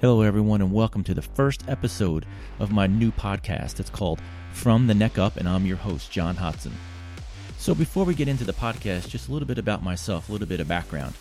Hello, everyone, and welcome to the first episode of my new podcast. It's called From the Neck Up, and I'm your host, John Hodson. So, before we get into the podcast, just a little bit about myself, a little bit of background.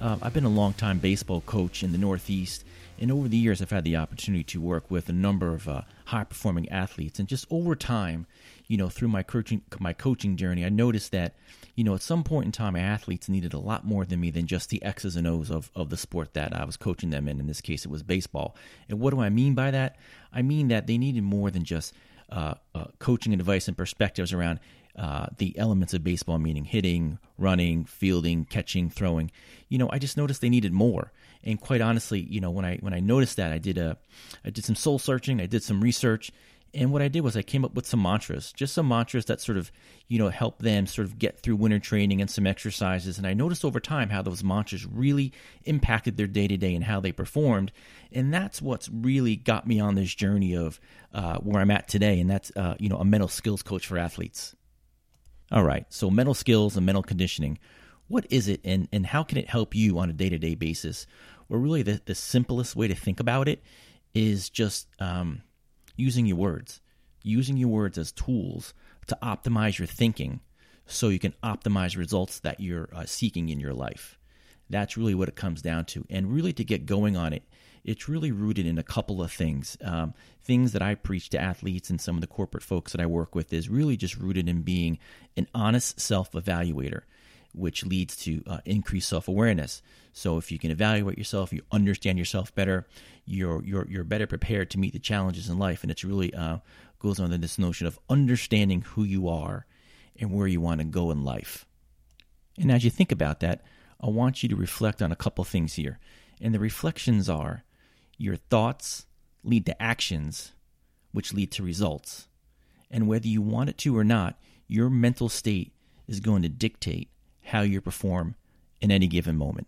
Uh, I've been a long-time baseball coach in the Northeast, and over the years, I've had the opportunity to work with a number of uh, high-performing athletes. And just over time, you know, through my coaching my coaching journey, I noticed that, you know, at some point in time, athletes needed a lot more than me than just the X's and O's of, of the sport that I was coaching them in. In this case, it was baseball. And what do I mean by that? I mean that they needed more than just uh, uh, coaching advice and perspectives around uh, the elements of baseball, meaning hitting, running, fielding, catching, throwing. You know, I just noticed they needed more. And quite honestly, you know, when I when I noticed that, I did a, I did some soul searching, I did some research, and what I did was I came up with some mantras, just some mantras that sort of, you know, help them sort of get through winter training and some exercises. And I noticed over time how those mantras really impacted their day to day and how they performed. And that's what's really got me on this journey of uh, where I'm at today. And that's, uh, you know, a mental skills coach for athletes. All right. So mental skills and mental conditioning. What is it and, and how can it help you on a day to day basis? Well, really, the, the simplest way to think about it is just, um, using your words, using your words as tools to optimize your thinking so you can optimize results that you're uh, seeking in your life. That's really what it comes down to. And really, to get going on it, it's really rooted in a couple of things. Um, things that I preach to athletes and some of the corporate folks that I work with is really just rooted in being an honest self evaluator which leads to uh, increased self awareness. So if you can evaluate yourself, you understand yourself better, you're you're you're better prepared to meet the challenges in life. And it's really uh, goes on to this notion of understanding who you are and where you want to go in life. And as you think about that, I want you to reflect on a couple things here. And the reflections are your thoughts lead to actions, which lead to results. And whether you want it to or not, your mental state is going to dictate how you perform in any given moment.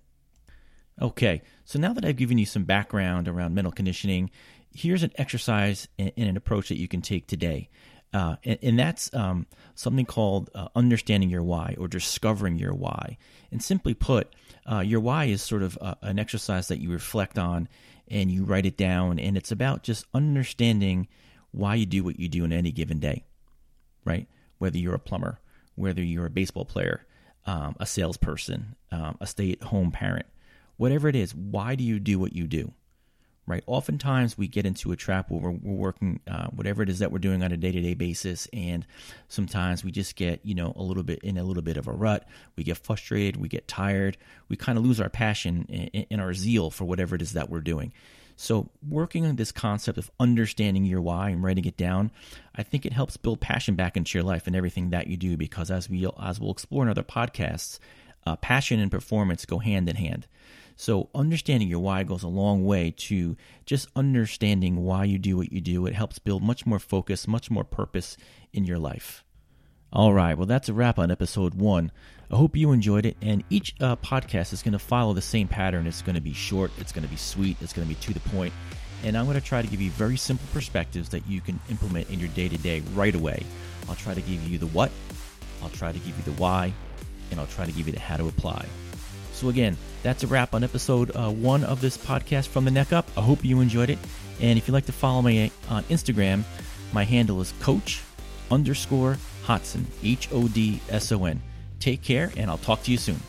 Okay, so now that I've given you some background around mental conditioning, here's an exercise and an approach that you can take today. Uh, and, and, that's um, something called uh, understanding your why or discovering your why. And simply put, uh, your why is sort of uh, an exercise that you reflect on and you write it down. And it's about just understanding why you do what you do in any given day, right? Whether you're a plumber, whether you're a baseball player, um, a salesperson, um, a stay at home parent, whatever it is, why do you do what you do? Right? Oftentimes we get into a trap where we're, we're working, uh, whatever it is that we're doing on a day to day basis, and sometimes we just get, you know, a little bit in a little bit of a rut. We get frustrated, we get tired, we kind of lose our passion and our zeal for whatever it is that we're doing. So, working on this concept of understanding your why and writing it down, I think it helps build passion back into your life and everything that you do. Because as we as we'll explore in other podcasts, uh, passion and performance go hand in hand. So, understanding your why goes a long way to just understanding why you do what you do. It helps build much more focus, much more purpose in your life. All right, well, that's a wrap on episode one. I hope you enjoyed it. And each uh, podcast is going to follow the same pattern. It's going to be short, it's going to be sweet, it's going to be to the point. And I'm going to try to give you very simple perspectives that you can implement in your day to day right away. I'll try to give you the what, I'll try to give you the why, and I'll try to give you the how to apply. So, again, that's a wrap on episode uh, one of this podcast from the neck up. I hope you enjoyed it. And if you'd like to follow me on Instagram, my handle is coach underscore Hodson, H O D S O N. Take care, and I'll talk to you soon.